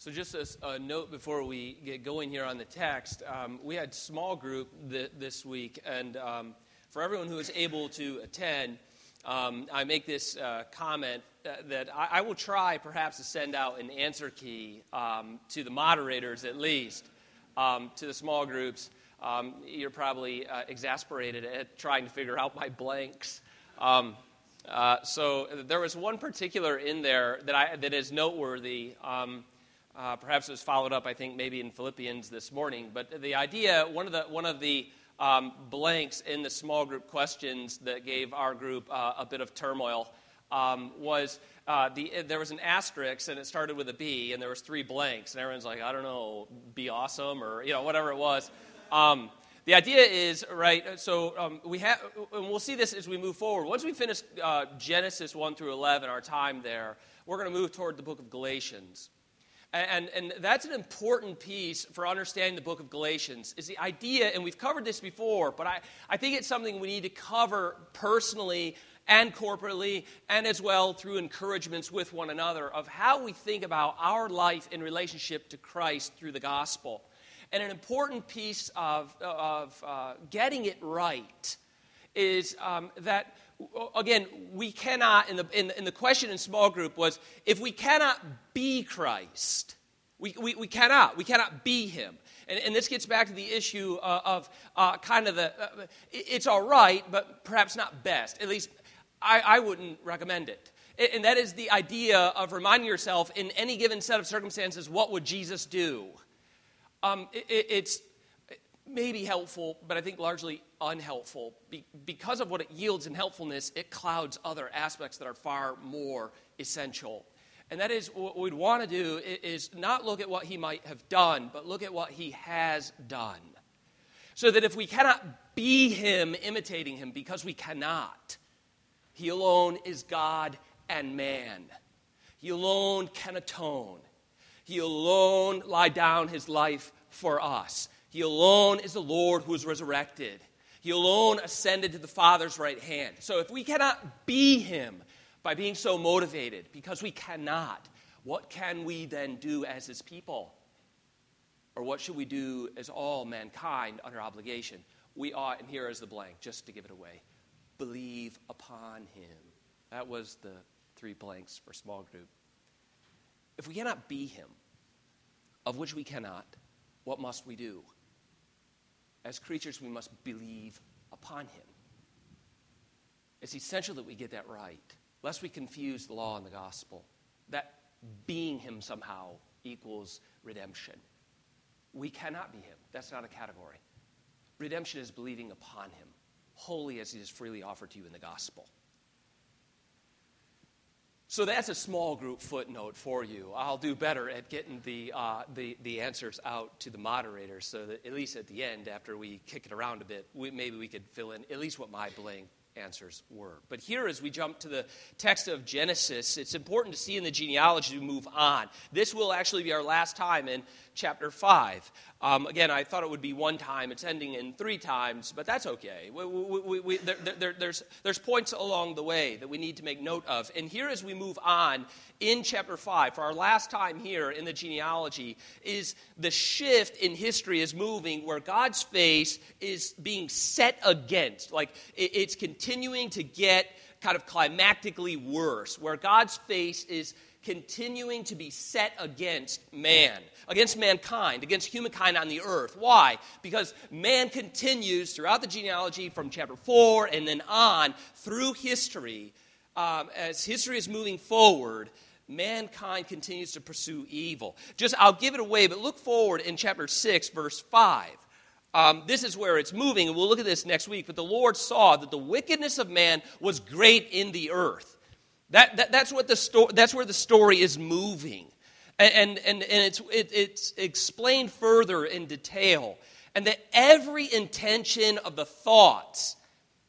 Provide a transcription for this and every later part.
So, just a, a, note before we get going here on the text, um, we had small group th- this week, and um, for everyone who was able to attend, um, I make this uh, comment that, that I, I, will try perhaps to send out an answer key um, to the moderators at least, um, to the small groups. Um, you're probably uh, exasperated at trying to figure out my blanks. Uh, so, there was one particular in there that, I, that is noteworthy. Uh, perhaps it was followed up, I think, maybe in Philippians this morning. But the idea, one of the, one of the um, blanks in the small group questions that gave our group uh, a bit of turmoil um, was uh, the, there was an asterisk and it started with a B and there was three blanks and everyone's like, I don't know, be awesome or you know whatever it was. Um, the idea is right. So um, we have, and we'll see this as we move forward. Once we finish uh, Genesis one through eleven, our time there, we're going to move toward the book of Galatians. And, and that's an important piece for understanding the book of Galatians, is the idea, and we've covered this before, but I, I think it's something we need to cover personally and corporately, and as well through encouragements with one another of how we think about our life in relationship to Christ through the gospel. And an important piece of, of uh, getting it right is um, that again, we cannot, in the, in, in the question in small group was if we cannot be Christ, we, we, we cannot, we cannot be him. And, and this gets back to the issue uh, of uh, kind of the, uh, it's all right, but perhaps not best. At least I, I wouldn't recommend it. And that is the idea of reminding yourself in any given set of circumstances, what would Jesus do? Um, it, it's maybe helpful, but I think largely unhelpful. Be- because of what it yields in helpfulness, it clouds other aspects that are far more essential. And that is what we'd want to do is not look at what he might have done, but look at what he has done. So that if we cannot be him imitating him, because we cannot, he alone is God and man. He alone can atone. He alone lie down his life for us. He alone is the Lord who is resurrected. He alone ascended to the Father's right hand. So if we cannot be Him by being so motivated, because we cannot, what can we then do as His people? Or what should we do as all mankind under obligation? We ought, and here is the blank, just to give it away believe upon Him. That was the three blanks for small group. If we cannot be Him, of which we cannot, what must we do? As creatures, we must believe upon him. It's essential that we get that right, lest we confuse the law and the gospel. That being him somehow equals redemption. We cannot be him. That's not a category. Redemption is believing upon him, wholly as he is freely offered to you in the gospel. So that's a small group footnote for you. I'll do better at getting the, uh, the, the answers out to the moderators so that at least at the end, after we kick it around a bit, we, maybe we could fill in at least what my blank answers were. But here, as we jump to the text of Genesis, it's important to see in the genealogy to move on. This will actually be our last time in chapter 5. Um, again, I thought it would be one time. It's ending in three times, but that's okay. We, we, we, there, there, there's, there's points along the way that we need to make note of. And here, as we move on in chapter 5, for our last time here in the genealogy, is the shift in history is moving where God's face is being set against. Like it, it's continuing to get kind of climactically worse, where God's face is continuing to be set against man, against mankind, against humankind on the earth. Why? Because man continues throughout the genealogy from chapter 4 and then on through history. Um, as history is moving forward, mankind continues to pursue evil. Just, I'll give it away, but look forward in chapter 6, verse 5. Um, this is where it's moving, and we'll look at this next week. But the Lord saw that the wickedness of man was great in the earth that, that, that's, what the sto- that's where the story is moving. And, and, and, it's, it, it's explained further in detail. And that every intention of the thoughts,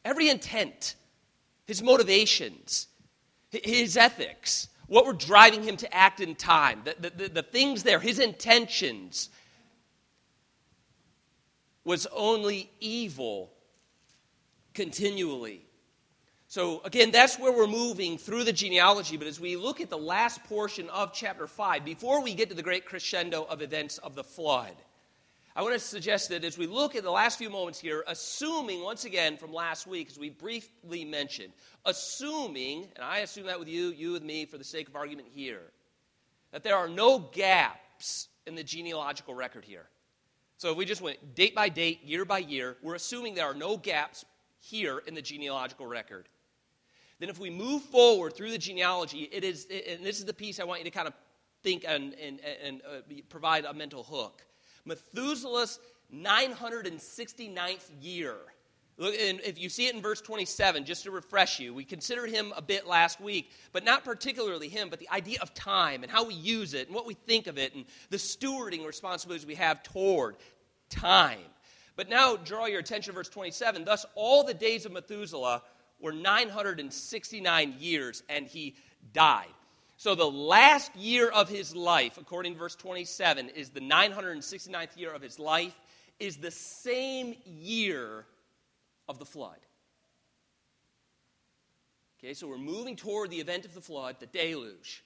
every intent, his motivations, his ethics, what were driving him to act in time, the, the, the things there, his intentions, was only evil continually. So, again, that's where we're moving through the genealogy. But as we look at the last portion of chapter 5, before we get to the great crescendo of events of the flood, I want to suggest that as we look at the last few moments here, assuming, once again, from last week, as we briefly mentioned, assuming, and I assume that with you, you with me, for the sake of argument here, that there are no gaps in the genealogical record here. So if we just went date by date, year by year, we're assuming there are no gaps here in the genealogical record then if we move forward through the genealogy, it is, and this is the piece I want you to kind of think and, and, and uh, provide a mental hook. Methuselah's 969th year. Look, and if you see it in verse 27, just to refresh you, we considered him a bit last week, but not particularly him, but the idea of time and how we use it and what we think of it and the stewarding responsibilities we have toward time. But now draw your attention to verse 27. Thus, all the days of Methuselah were 969 years, and he died. So the last year of his life, according to verse 27, is the 969th year of his life, is the same year of the flood. Okay, so we're moving toward the event of the flood, the deluge.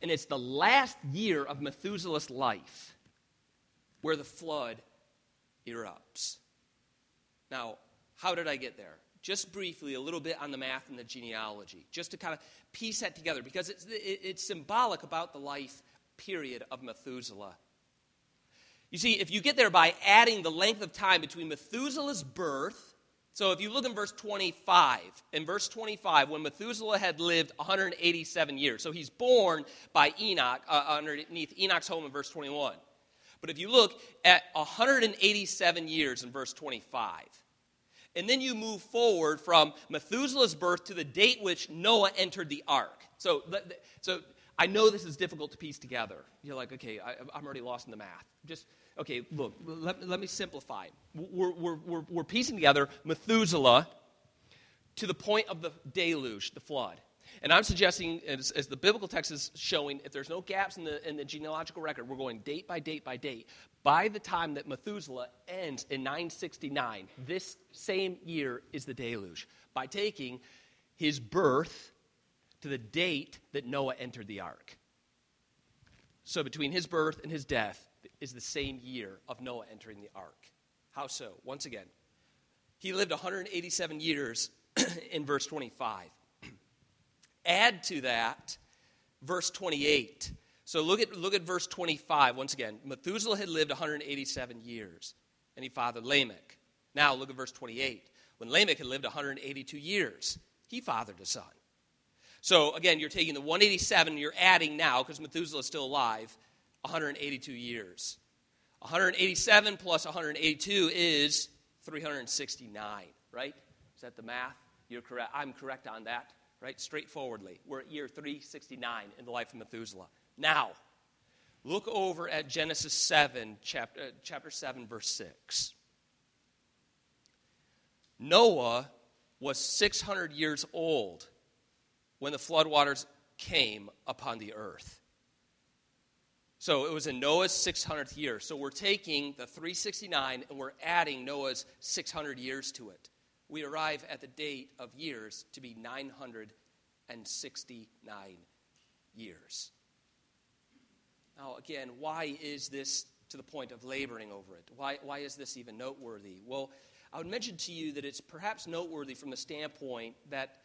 And it's the last year of Methuselah's life where the flood erupts. Now, how did I get there? Just briefly a little bit on the math and the genealogy, just to kind of piece that together, because it's, it's symbolic about the life period of Methuselah. You see, if you get there by adding the length of time between Methuselah's birth, so if you look in verse 25, in verse 25, when Methuselah had lived 187 years, so he's born by Enoch uh, underneath Enoch's home in verse 21. But if you look at 187 years in verse 25, and then you move forward from Methuselah's birth to the date which Noah entered the ark. So, so I know this is difficult to piece together. You're like, okay, I, am already lost in the math. Just, okay, look, let, let me simplify. We're, we're, we're, we're piecing together Methuselah to the point of the deluge, the flood. And I'm suggesting, as, as, the biblical text is showing, if there's no gaps in the, in the genealogical record, we're going date by date by date. By the time that Methuselah ends in 969, this same year is the deluge, by taking his birth to the date that Noah entered the ark. So between his birth and his death is the same year of Noah entering the ark. How so? Once again, he lived 187 years in verse 25. Add to that verse 28. So look at, look at verse 25 once again. Methuselah had lived 187 years, and he fathered Lamech. Now look at verse 28. When Lamech had lived 182 years, he fathered a son. So again, you're taking the 187, you're adding now, because Methuselah is still alive, 182 years. 187 plus 182 is 369, right? Is that the math? You're correct. I'm correct on that right? Straightforwardly. We're at year 369 in the life of Methuselah. Now, look over at Genesis 7, chapter, uh, chapter 7, verse 6. Noah was 600 years old when the floodwaters came upon the earth. So it was in Noah's 600th year. So we're taking the 369 and we're adding Noah's 600 years to it we arrive at the date of years to be 969 years. Now, again, why is this to the point of laboring over it? Why, why is this even noteworthy? Well, I would mention to you that it's perhaps noteworthy from the standpoint that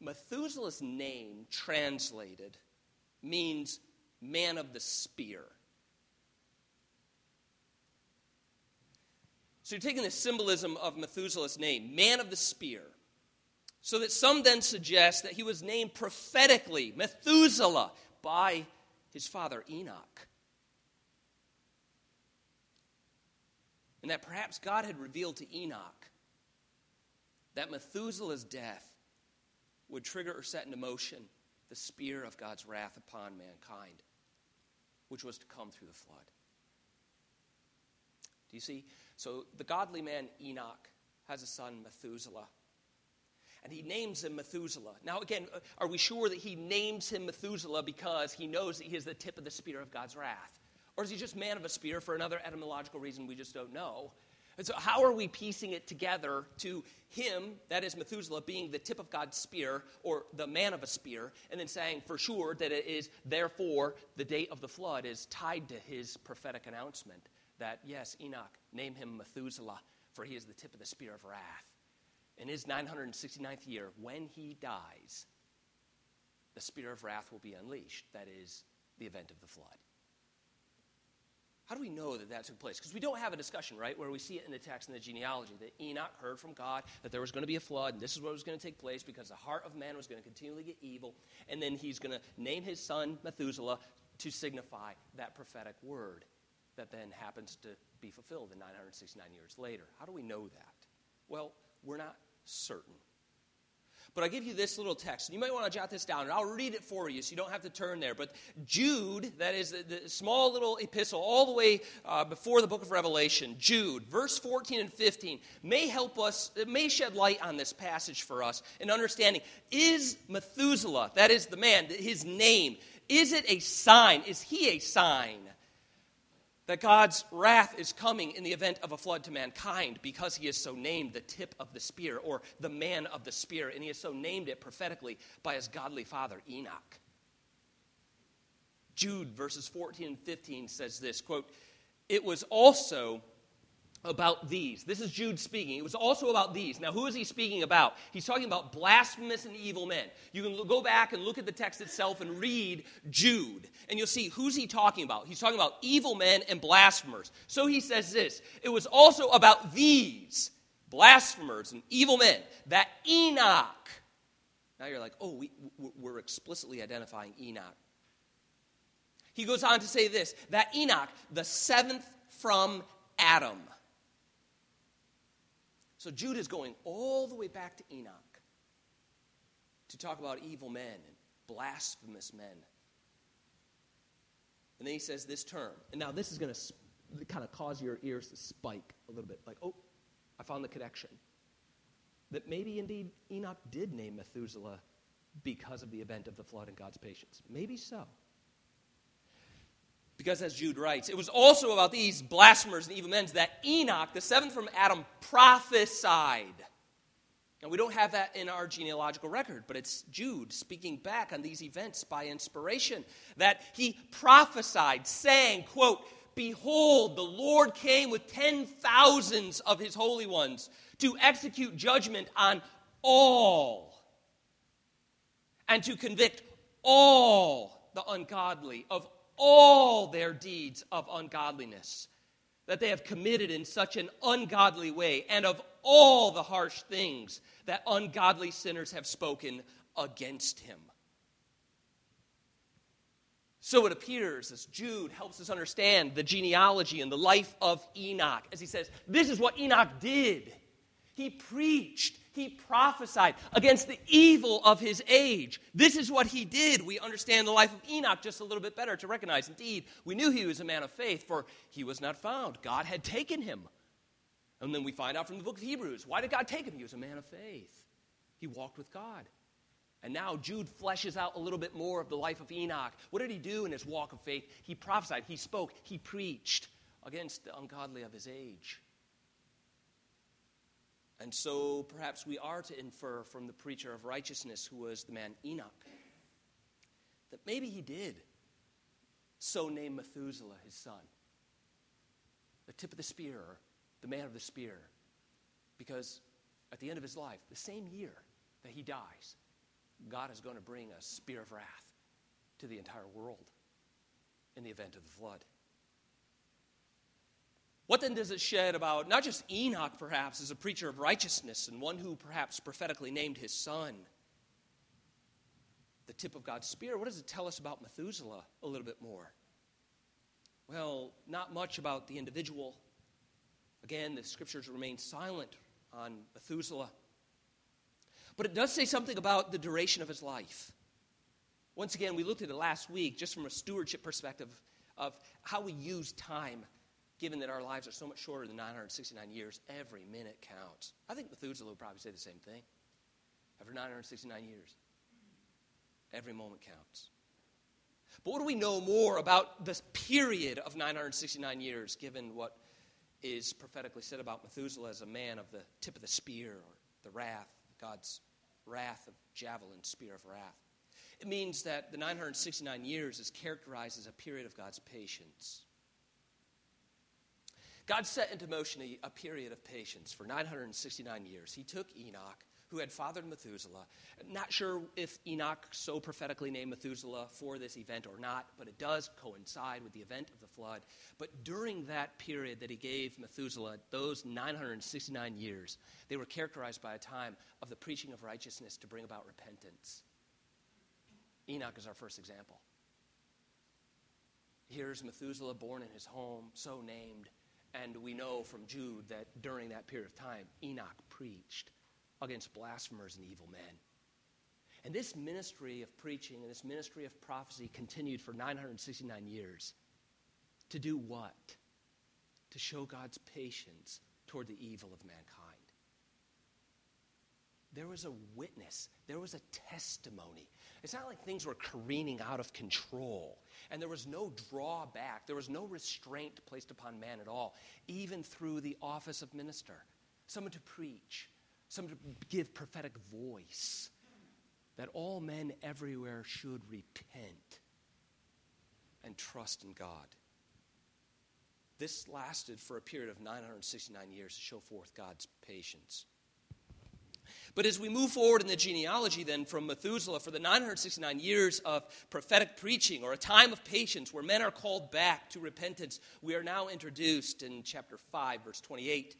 Methuselah's name translated means man of the spear. So you're taking the symbolism of Methuselah's name, man of the spear. So that some then suggest that he was named prophetically, Methuselah, by his father Enoch. And that perhaps God had revealed to Enoch that Methuselah's death would trigger or set into motion the spear of God's wrath upon mankind, which was to come through the flood. Do you see? So the godly man Enoch has a son, Methuselah. And he names him Methuselah. Now, again, uh, are we sure that he names him Methuselah because he knows that he is the tip of the spear of God's wrath? Or is he just man of a spear for another etymological reason we just don't know? And so, how are we piecing it together to him, that is Methuselah, being the tip of God's spear or the man of a spear, and then saying for sure that it is, therefore, the date of the flood is tied to his prophetic announcement that, yes, Enoch, name him Methuselah, for he is the tip of the spear of wrath. In his 969th year, when he dies, the spear of wrath will be unleashed. That is the event of the flood. How do we know that that took place? Because we don't have a discussion, right, where we see it in the text in the genealogy that Enoch heard from God that there was going to be a flood, and this is what was going to take place because the heart of man was going to continually get evil, and then he's going to name his son Methuselah to signify that prophetic word that then happens to be fulfilled in 969 years later. How do we know that? Well, we're not certain. But I give you this little text, and you might want to jot this down, and I'll read it for you so you don't have to turn there. But Jude, that is the, the small little epistle all the way uh, before the book of Revelation, Jude, verse 14 and 15, may help us, it may shed light on this passage for us in understanding is Methuselah, that is the man, his name, is it a sign? Is he a sign? That God's wrath is coming in the event of a flood to mankind because he is so named the tip of the spear or the man of the spear, and he has so named it prophetically by his godly father, Enoch. Jude verses 14 and 15 says this quote, It was also about these. This is Jude speaking. It was also about these. Now, who is he speaking about? He's talking about blasphemous and evil men. You can go back and look at the text itself and read Jude, and you'll see who's he talking about. He's talking about evil men and blasphemers. So he says this It was also about these blasphemers and evil men that Enoch. Now you're like, oh, we, we're explicitly identifying Enoch. He goes on to say this that Enoch, the seventh from Adam. So Jude is going all the way back to Enoch to talk about evil men and blasphemous men. And then he says this term. And now this is going to kind of cause your ears to spike a little bit. Like, oh, I found the connection. That maybe indeed Enoch did name Methuselah because of the event of the flood and God's patience. Maybe so. Because, as Jude writes, it was also about these blasphemers and evil men that Enoch, the seventh from Adam, prophesied. Now, we don't have that in our genealogical record, but it's Jude speaking back on these events by inspiration that he prophesied, saying, quote, Behold, the Lord came with ten thousands of his holy ones to execute judgment on all and to convict all the ungodly of all their deeds of ungodliness that they have committed in such an ungodly way, and of all the harsh things that ungodly sinners have spoken against him. So it appears as Jude helps us understand the genealogy and the life of Enoch, as he says, This is what Enoch did. He preached, he prophesied against the evil of his age. This is what he did. We understand the life of Enoch just a little bit better to recognize. Indeed, we knew he was a man of faith, for he was not found. God had taken him. And then we find out from the book of Hebrews why did God take him? He was a man of faith, he walked with God. And now Jude fleshes out a little bit more of the life of Enoch. What did he do in his walk of faith? He prophesied, he spoke, he preached against the ungodly of his age. And so perhaps we are to infer from the preacher of righteousness, who was the man Enoch, that maybe he did so name Methuselah his son, the tip of the spear, the man of the spear, because at the end of his life, the same year that he dies, God is going to bring a spear of wrath to the entire world in the event of the flood. What then does it shed about not just Enoch, perhaps, as a preacher of righteousness and one who perhaps prophetically named his son the tip of God's spear? What does it tell us about Methuselah a little bit more? Well, not much about the individual. Again, the scriptures remain silent on Methuselah. But it does say something about the duration of his life. Once again, we looked at it last week just from a stewardship perspective of how we use time given that our lives are so much shorter than 969 years, every minute counts. I think Methuselah would probably say the same thing. After 969 years, every moment counts. But what do we know more about this period of 969 years, given what is prophetically said about Methuselah as a man of the tip of the spear or the wrath, God's wrath of javelin, spear of wrath. It means that the 969 years is characterized as a period of God's patience. God set into motion a, a, period of patience for 969 years. He took Enoch, who had fathered Methuselah. Not sure if Enoch so prophetically named Methuselah for this event or not, but it does coincide with the event of the flood. But during that period that he gave Methuselah, those 969 years, they were characterized by a time of the preaching of righteousness to bring about repentance. Enoch is our first example. Here's Methuselah born in his home, so named, and we know from Jude that during that period of time, Enoch preached against blasphemers and evil men. And this ministry of preaching and this ministry of prophecy continued for 969 years. To do what? To show God's patience toward the evil of mankind. There was a witness, there was a testimony. It's not like things were careening out of control, and there was no drawback, there was no restraint placed upon man at all, even through the office of minister. Someone to preach, someone to give prophetic voice that all men everywhere should repent and trust in God. This lasted for a period of 969 years to show forth God's patience. But as we move forward in the genealogy, then from Methuselah, for the 969 years of prophetic preaching or a time of patience where men are called back to repentance, we are now introduced in chapter 5, verse 28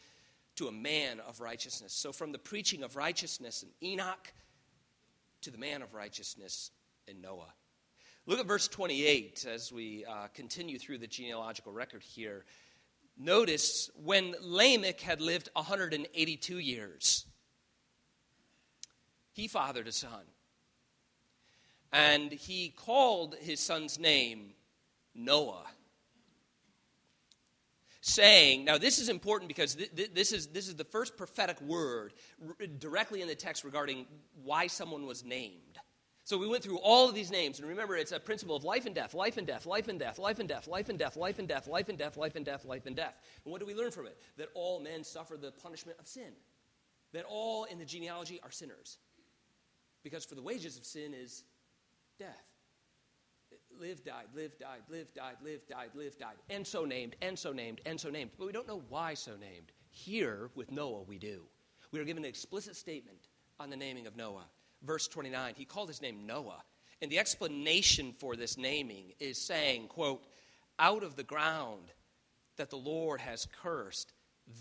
to a man of righteousness. So, from the preaching of righteousness in Enoch to the man of righteousness in Noah. Look at verse 28 as we uh, continue through the genealogical record here. Notice when Lamech had lived 182 years, he fathered a son. And he called his son's name Noah saying, now this is important because th- th- this, is, this is the first prophetic word r- directly in the text regarding why someone was named. So we went through all of these names, and remember, it's a principle of life and death, life and death, life and death, life and death, life and death, life and death, life and death, life and death, life and death. And what do we learn from it? That all men suffer the punishment of sin. That all in the genealogy are sinners. Because for the wages of sin is death live, died, live, died, live, died, live, died, live, died, and so named, and so named, and so named. But we don't know why so named. Here, with Noah, we do. We are given an explicit statement on the naming of Noah. Verse 29, he called his name Noah. And the explanation for this naming is saying, quote, out of the ground that the Lord has cursed,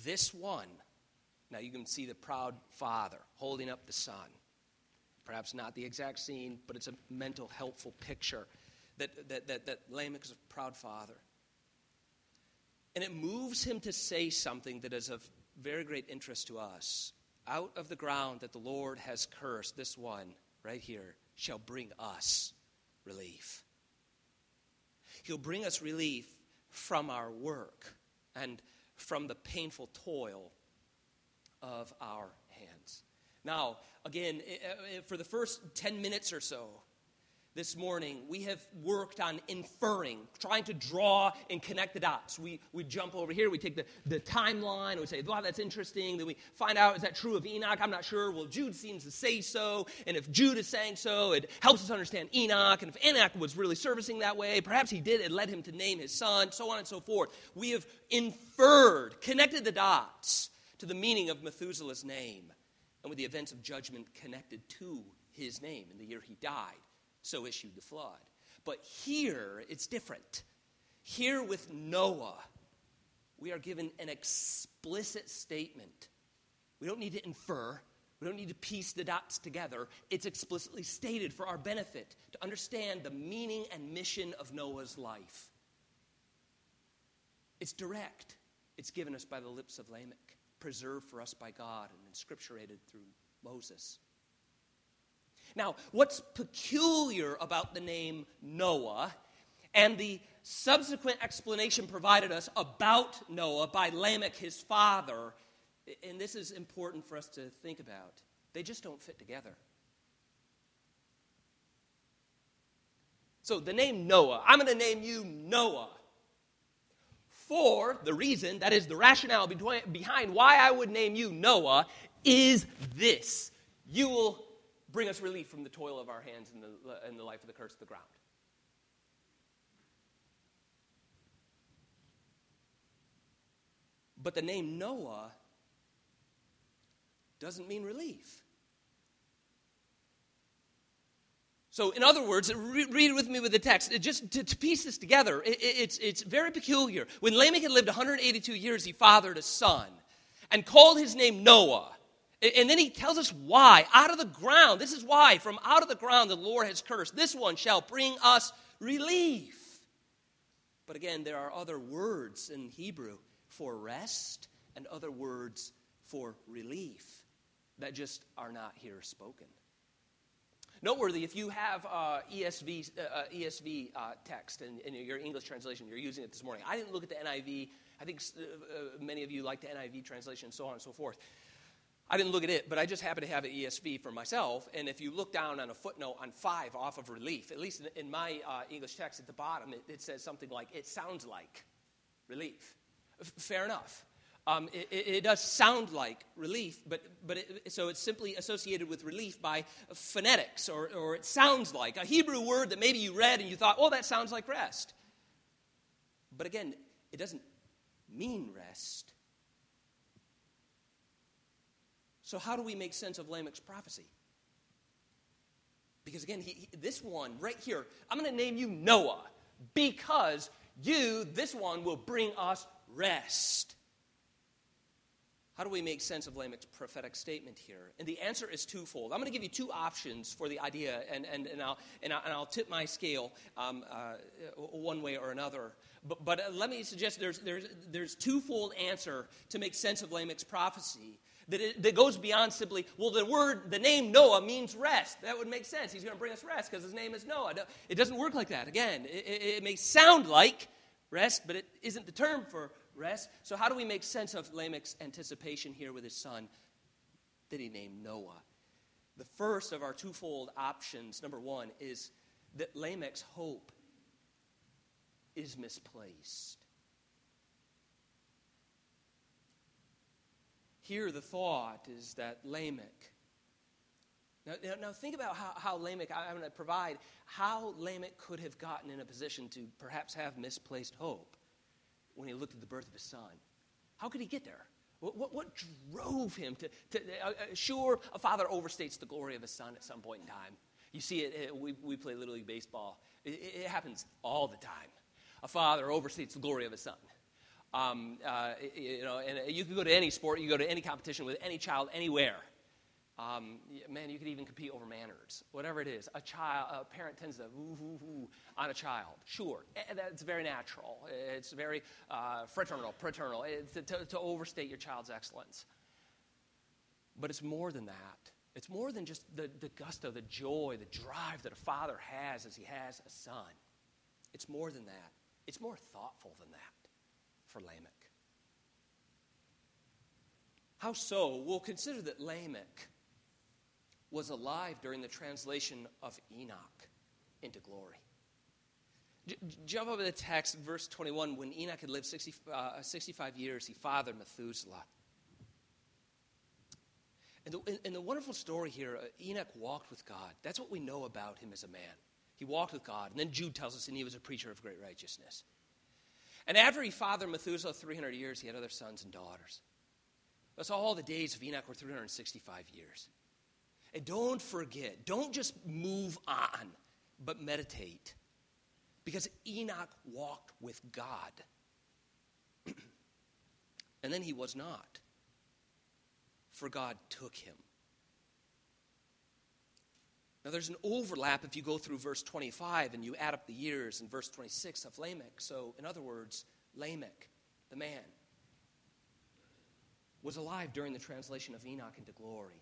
this one. Now you can see the proud father holding up the son. Perhaps not the exact scene, but it's a mental, helpful picture that, that, that, that Lamech is a proud father. And it moves him to say something that is of very great interest to us. Out of the ground that the Lord has cursed, this one right here shall bring us relief. He'll bring us relief from our work and from the painful toil of our. Now, again, for the first 10 minutes or so, this morning, we have worked on inferring, trying to draw and connect the dots. We, we jump over here, we take the, the timeline, and we say, wow, that's interesting. Then we find out, is that true of Enoch? I'm not sure. Well, Jude seems to say so. And if Jude is saying so, it helps us understand Enoch. And if Enoch was really servicing that way, perhaps he did, it led him to name his son, so on and so forth. We have inferred, connected the dots to the meaning of Methuselah's name and with the events of judgment connected to his name in the year he died so issued the flood. But here, it's different. Here with Noah, we are given an explicit statement. We don't need to infer, we don't need to piece the dots together. It's explicitly stated for our benefit to understand the meaning and mission of Noah's life. It's direct, it's given us by the lips of Lamech, preserved for us by God, and inscripturated through Moses. Now, what's peculiar about the name Noah and the subsequent explanation provided us about Noah by Lamech, his father, and this is important for us to think about, they just don't fit together. So, the name Noah, I'm going to name you Noah. For the reason, that is the rationale behind why I would name you Noah, is this you will bring us relief from the toil of our hands and the, and the life of the curse of the ground. But the name Noah doesn't mean relief. So, in other words, read with me with the text. It just to, to, piece this together, it, it's, it's very peculiar. When Lamech had lived 182 years, he fathered a son and called his name Noah. And then he tells us why. Out of the ground, this is why, from out of the ground the Lord has cursed. This one shall bring us relief. But again, there are other words in Hebrew for rest and other words for relief that just are not here spoken. Noteworthy, if you have uh, ESV, uh, ESV uh, text in, your English translation, you're using it this morning. I didn't look at the NIV. I think uh, uh, many of you like the NIV translation, so on and so forth. I didn't look at it, but I just happen to have an ESV for myself. And if you look down on a footnote on five off of relief, at least in, in my uh, English text at the bottom, it, it, says something like, it sounds like relief. F- fair enough. Um, it, it, does sound like relief, but, but it, so it's simply associated with relief by phonetics, or, or it sounds like a Hebrew word that maybe you read and you thought, oh, that sounds like rest. But again, it doesn't mean rest. So, how do we make sense of Lamech's prophecy? Because again, he, he, this one right here, I'm going to name you Noah because you, this one, will bring us rest. How do we make sense of Lamech's prophetic statement here? And the answer is twofold. I'm going to give you two options for the idea, and, and, and, I'll, and, I'll, and I'll tip my scale um, uh, one way or another. But, but uh, let me suggest there's, there's, there's twofold answer to make sense of Lamech's prophecy that, it, that goes beyond simply, well, the word, the name Noah means rest. That would make sense. He's going to bring us rest because his name is Noah. It doesn't work like that. Again, it, it, it may sound like rest, but it isn't the term for rest. So, how do we make sense of Lamech's anticipation here with his son that he named Noah? The first of our twofold options, number one, is that Lamech's hope is misplaced. Here, the thought is that Lamech. Now, now, think about how, how Lamech, I'm going to provide how Lamech could have gotten in a position to perhaps have misplaced hope when he looked at the birth of his son. How could he get there? What, what, what drove him to, to uh, uh, sure, a father overstates the glory of his son at some point in time. You see it, it we, we play Little League Baseball. It, it, happens all the time. A father overstates the glory of his son. Um, uh, you know, and you can go to any sport, you go to any competition with any child anywhere, um, man, you could even compete over manners, whatever it is. A child, a parent tends to woo woo woo on a child. Sure, that's very natural. It's very uh, fraternal, paternal it's to, to, to overstate your child's excellence. But it's more than that. It's more than just the, the gusto, the joy, the drive that a father has as he has a son. It's more than that. It's more thoughtful than that for Lamech. How so? We'll consider that Lamech was alive during the translation of Enoch into glory. J- jump over the text, verse 21. When Enoch had lived 60, uh, 65 years, he fathered Methuselah. And the, and the wonderful story here uh, Enoch walked with God. That's what we know about him as a man. He walked with God. And then Jude tells us, and he was a preacher of great righteousness. And after he fathered Methuselah 300 years, he had other sons and daughters. That's all the days of Enoch were 365 years. And don't forget, don't just move on, but meditate. Because Enoch walked with God. and then he was not, for God took him. Now, there's an overlap if you go through verse 25 and you add up the years in verse 26 of Lamech. So, in other words, Lamech, the man, was alive during the translation of Enoch into glory.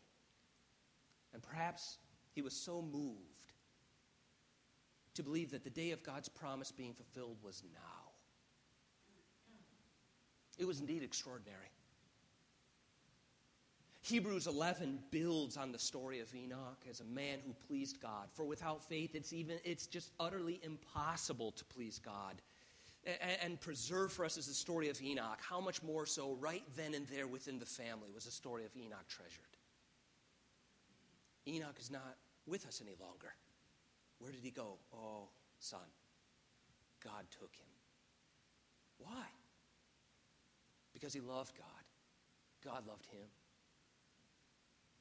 And perhaps he was so moved to believe that the day of God's promise being fulfilled was now. It was indeed extraordinary. Hebrews 11 builds on the story of Enoch as a man who pleased God. For without faith, it's even it's just utterly impossible to please God. and preserved for us is the story of Enoch. How much more so, right then and there within the family, was the story of Enoch treasured? Enoch is not with us any longer. Where did he go? Oh, son, God took him. Why? Because he loved God. God loved him.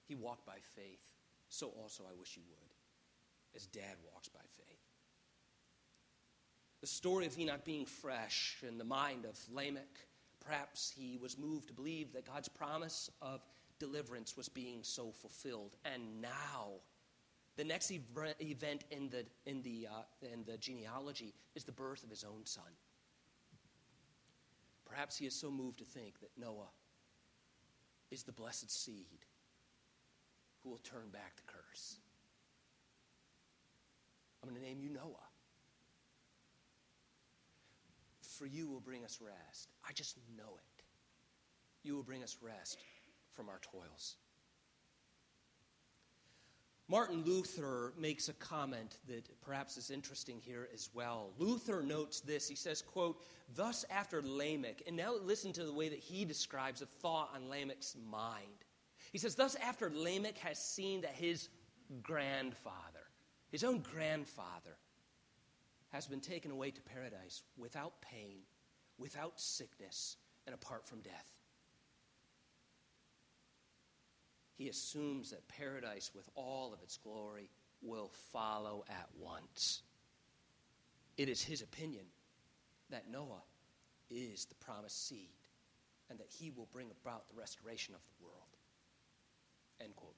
He walked by faith. So also I wish you would, as dad walks by faith. The story of Enoch being fresh in the mind of Lamech, perhaps he was moved to believe that God's promise of deliverance was being so fulfilled. And now, the next event in the, in, the, uh, in the genealogy is the birth of his own son. Perhaps he is so moved to think that Noah is the blessed seed who will turn back the curse. I'm going to name you Noah for you will bring us rest. I just know it. You will bring us rest from our toils. Martin Luther makes a comment that perhaps is interesting here as well. Luther notes this. He says, quote, Thus after Lamech, and now listen to the way that he describes a thought on Lamech's mind. He says, Thus after Lamech has seen that his grandfather, his own grandfather, has been taken away to paradise without pain, without sickness, and apart from death. He assumes that paradise, with all of its glory, will follow at once. It is his opinion that Noah is the promised seed and that he will bring about the restoration of the world. End quote.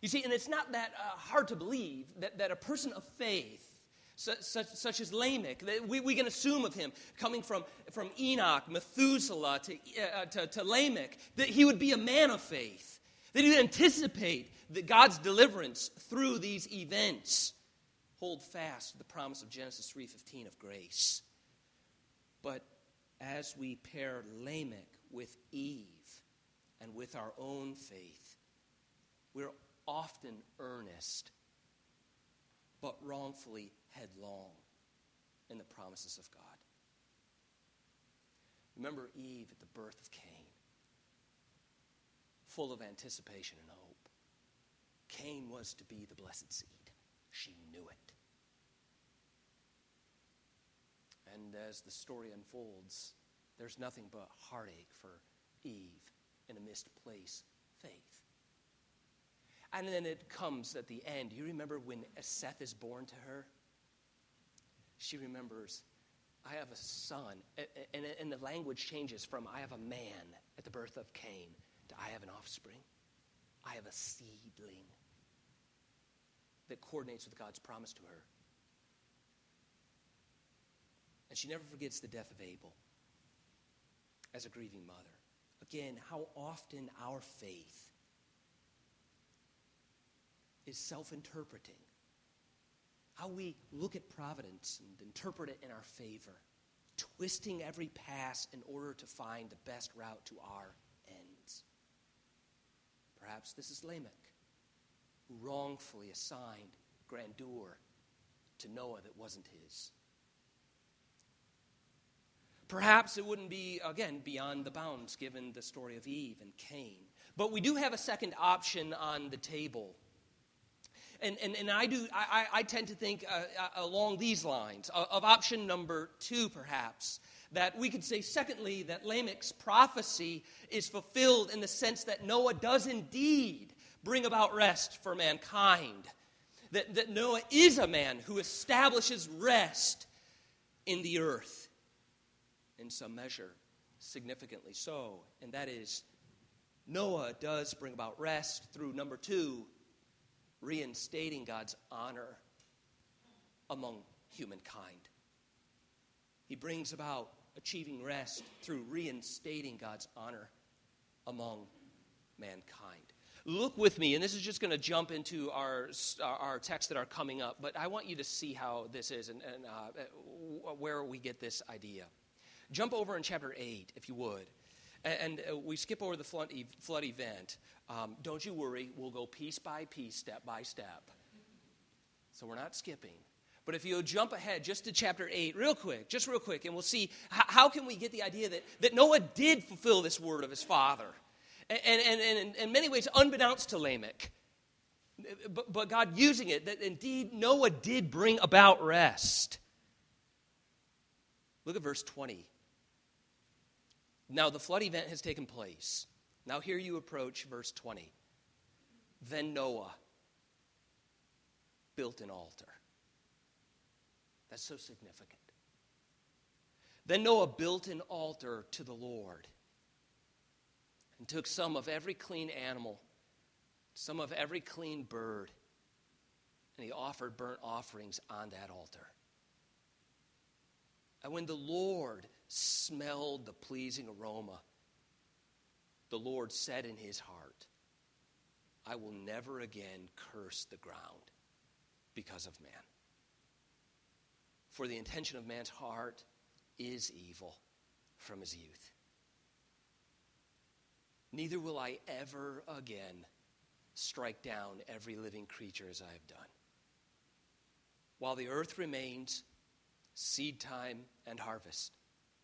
You see, and it's not that uh, hard to believe that, that a person of faith, such, such, as Lamech, we, we can assume of him, coming from, from Enoch, Methuselah to, uh, to, to Lamech, that he would be a man of faith, that he would anticipate that God's deliverance through these events. Hold fast to the promise of Genesis 3:15 of grace. But as we pair Lamech with Eve and with our own faith, we're often earnest, but wrongfully headlong in the promises of God. Remember Eve at the birth of Cain, full of anticipation and hope. Cain was to be the blessed seed. She knew it. And as the story unfolds, there's nothing but heartache for Eve in a misplaced faith. And then it comes at the end. You remember when Seth is born to her? She remembers, I have a son. And, and the language changes from I have a man at the birth of Cain to I have an offspring. I have a seedling that coordinates with God's promise to her. And she never forgets the death of Abel as a grieving mother. Again, how often our faith is self interpreting. How we look at providence and interpret it in our favor, twisting every pass in order to find the best route to our ends. Perhaps this is Lamech, who wrongfully assigned grandeur to Noah that wasn't his. Perhaps it wouldn't be, again, beyond the bounds given the story of Eve and Cain. But we do have a second option on the table and, and, and I, do, I, I tend to think uh, uh, along these lines of, option number two, perhaps. That we could say, secondly, that Lamech's prophecy is fulfilled in the sense that Noah does indeed bring about rest for mankind. That, that Noah is a man who establishes rest in the earth, in some measure, significantly so. And that is, Noah does bring about rest through number two, reinstating God's honor among humankind. He brings about achieving rest through reinstating God's honor among mankind. Look with me, and this is just going to jump into our, our texts that are coming up, but I want you to see how this is and, and uh, where we get this idea. Jump over in chapter 8, if you would. And, uh, we skip over the flood, event. Um, don't you worry, we'll go piece by piece, step by step. So we're not skipping. But if you jump ahead just to chapter 8, real quick, just real quick, and we'll see how, how can we get the idea that, that Noah did fulfill this word of his father. And, and, and, in many ways, unbeknownst to Lamech. But, but God using it, that indeed Noah did bring about rest. Look at verse 20. Now the flood event has taken place. Now here you approach verse 20. Then Noah built an altar. That's so significant. Then Noah built an altar to the Lord and took some of every clean animal, some of every clean bird, and he offered burnt offerings on that altar. And when the Lord smelled the pleasing aroma, the Lord said in his heart, I will never again curse the ground because of man. For the intention of man's heart is evil from his youth. Neither will I ever again strike down every living creature as I have done. While the earth remains, seed time and harvest,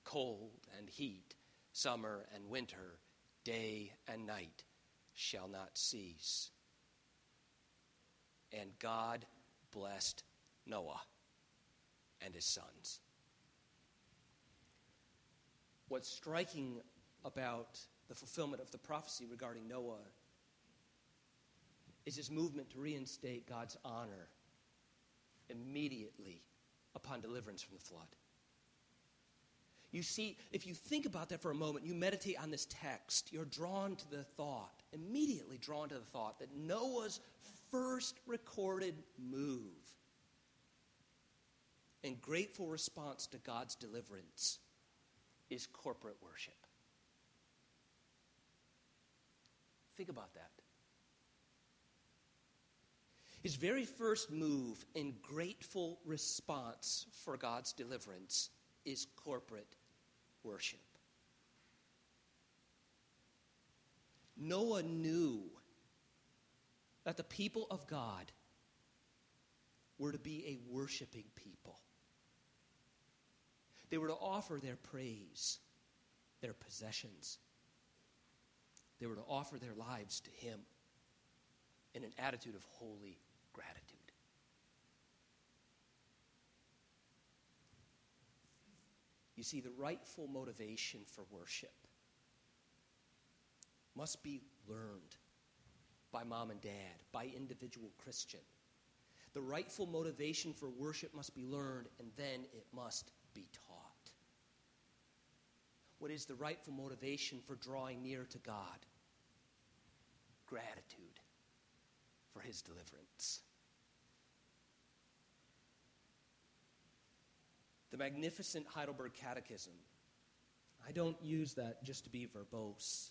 cold and heat, summer and winter, day and night shall not cease. And God blessed Noah and his sons. What's striking about the fulfillment of the prophecy regarding Noah is his movement to reinstate God's honor immediately upon deliverance from the flood. You see, if you think about that for a moment, you meditate on this text, you're drawn to the thought, immediately drawn to the thought, that Noah's first recorded move and grateful response to God's deliverance is corporate worship. Think about that. His very first move in grateful response for God's deliverance is corporate worship. Noah knew that the people of God were to be a worshiping people. They were to offer their praise, their possessions. They were to offer their lives to Him in an attitude of holy gratitude. You see, the rightful motivation for worship must be learned by mom and dad, by individual Christian. The rightful motivation for worship must be learned, and then it must be taught. What is the rightful motivation for drawing near to God? Gratitude for his deliverance. The magnificent Heidelberg Catechism. I don't use that just to be verbose.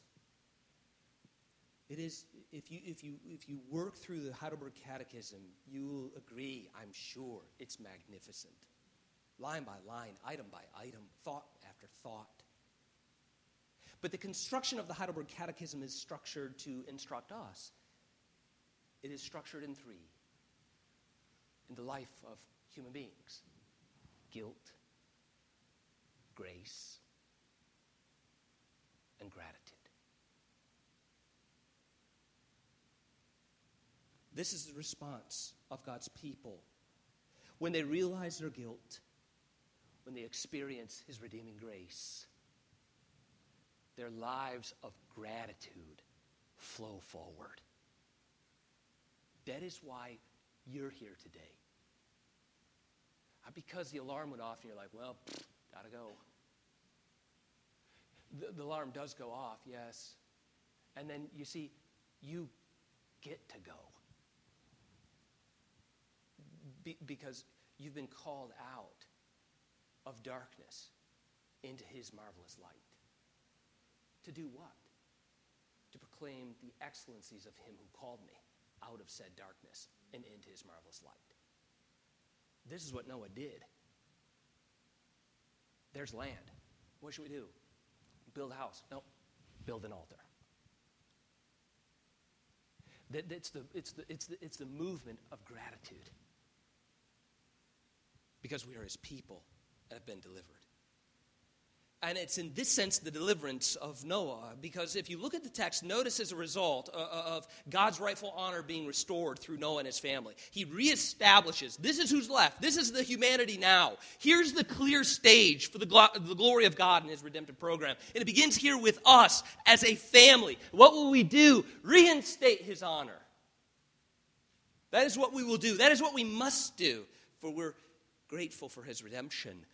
It is, if you, if, you, if you work through the Heidelberg Catechism, you will agree, I'm sure, it's magnificent. Line by line, item by item, thought after thought. But the construction of the Heidelberg Catechism is structured to instruct us. It is structured in three in the life of human beings guilt, grace, and gratitude. This is the response of God's people when they realize their guilt, when they experience His redeeming grace. Their lives of gratitude flow forward. That is why you're here today. Because the alarm went off and you're like, well, pfft, gotta go. The, the alarm does go off, yes. And then you see, you get to go. Be, because you've been called out of darkness into his marvelous light. To do what? To proclaim the excellencies of him who called me out of said darkness and into his marvelous light. This is what Noah did. There's land. What should we do? Build a house. No, build an altar. That, it's, the, it's, the, it's, the, it's the movement of gratitude. because we are his people and have been delivered. And it's in this sense the deliverance of Noah, because if you look at the text, notice as a result uh, uh, of God's rightful honor being restored through Noah and his family, he reestablishes this is who's left. This is the humanity now. Here's the clear stage for the, the glory of God in his redemptive program. And it begins here with us as a family. What will we do? Reinstate his honor. That is what we will do. That is what we must do, for we're grateful for his redemption.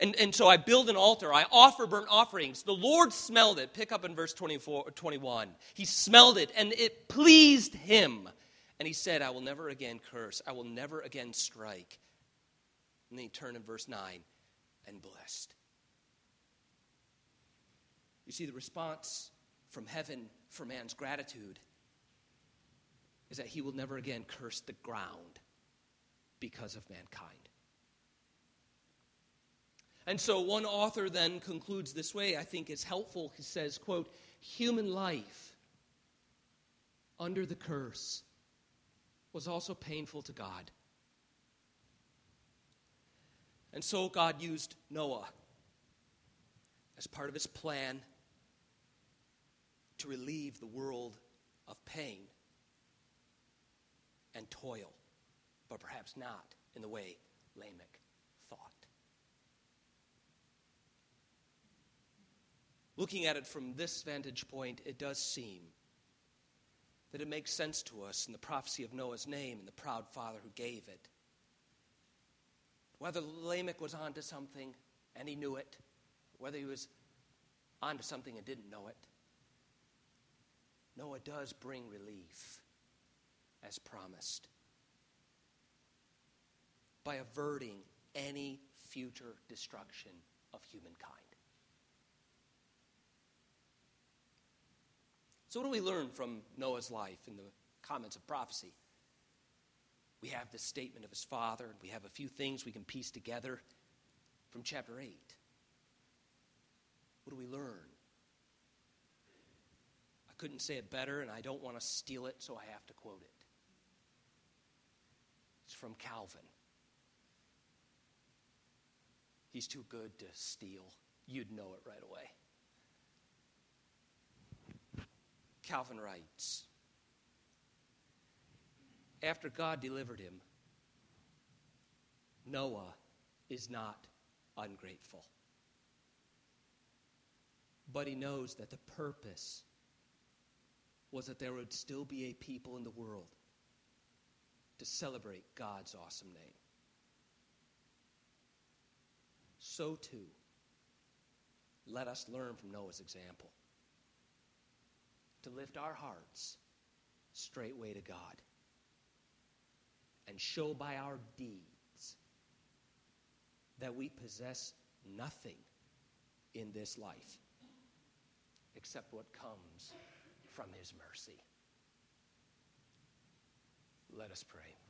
And, and so I build an altar. I offer burnt offerings. The Lord smelled it. Pick up in verse 24, 21. He smelled it, and it pleased him. And he said, I will never again curse. I will never again strike. And then he turned in verse 9 and blessed. You see, the response from heaven for man's gratitude is that he will never again curse the ground because of mankind. And so one author then concludes this way, I think is helpful. He says, quote, human life under the curse was also painful to God. And so God used Noah as part of his plan to relieve the world of pain and toil, but perhaps not in the way Lamech Looking at it from this vantage point, it does seem that it makes sense to us in the prophecy of Noah's name and the proud father who gave it. Whether Lamech was onto something and he knew it, whether he was onto something and didn't know it, Noah does bring relief as promised by averting any future destruction of humankind. So, what do we learn from Noah's life in the comments of prophecy? We have this statement of his father, and we have a few things we can piece together from chapter 8. What do we learn? I couldn't say it better, and I don't want to steal it, so I have to quote it. It's from Calvin. He's too good to steal. You'd know it right away. Calvin writes After God delivered him, Noah is not ungrateful. But he knows that the purpose was that there would still be a people in the world to celebrate God's awesome name. So too, let us learn from Noah's example to lift our hearts straightway to God and show by our deeds that we possess nothing in this life except what comes from His mercy. Let us pray.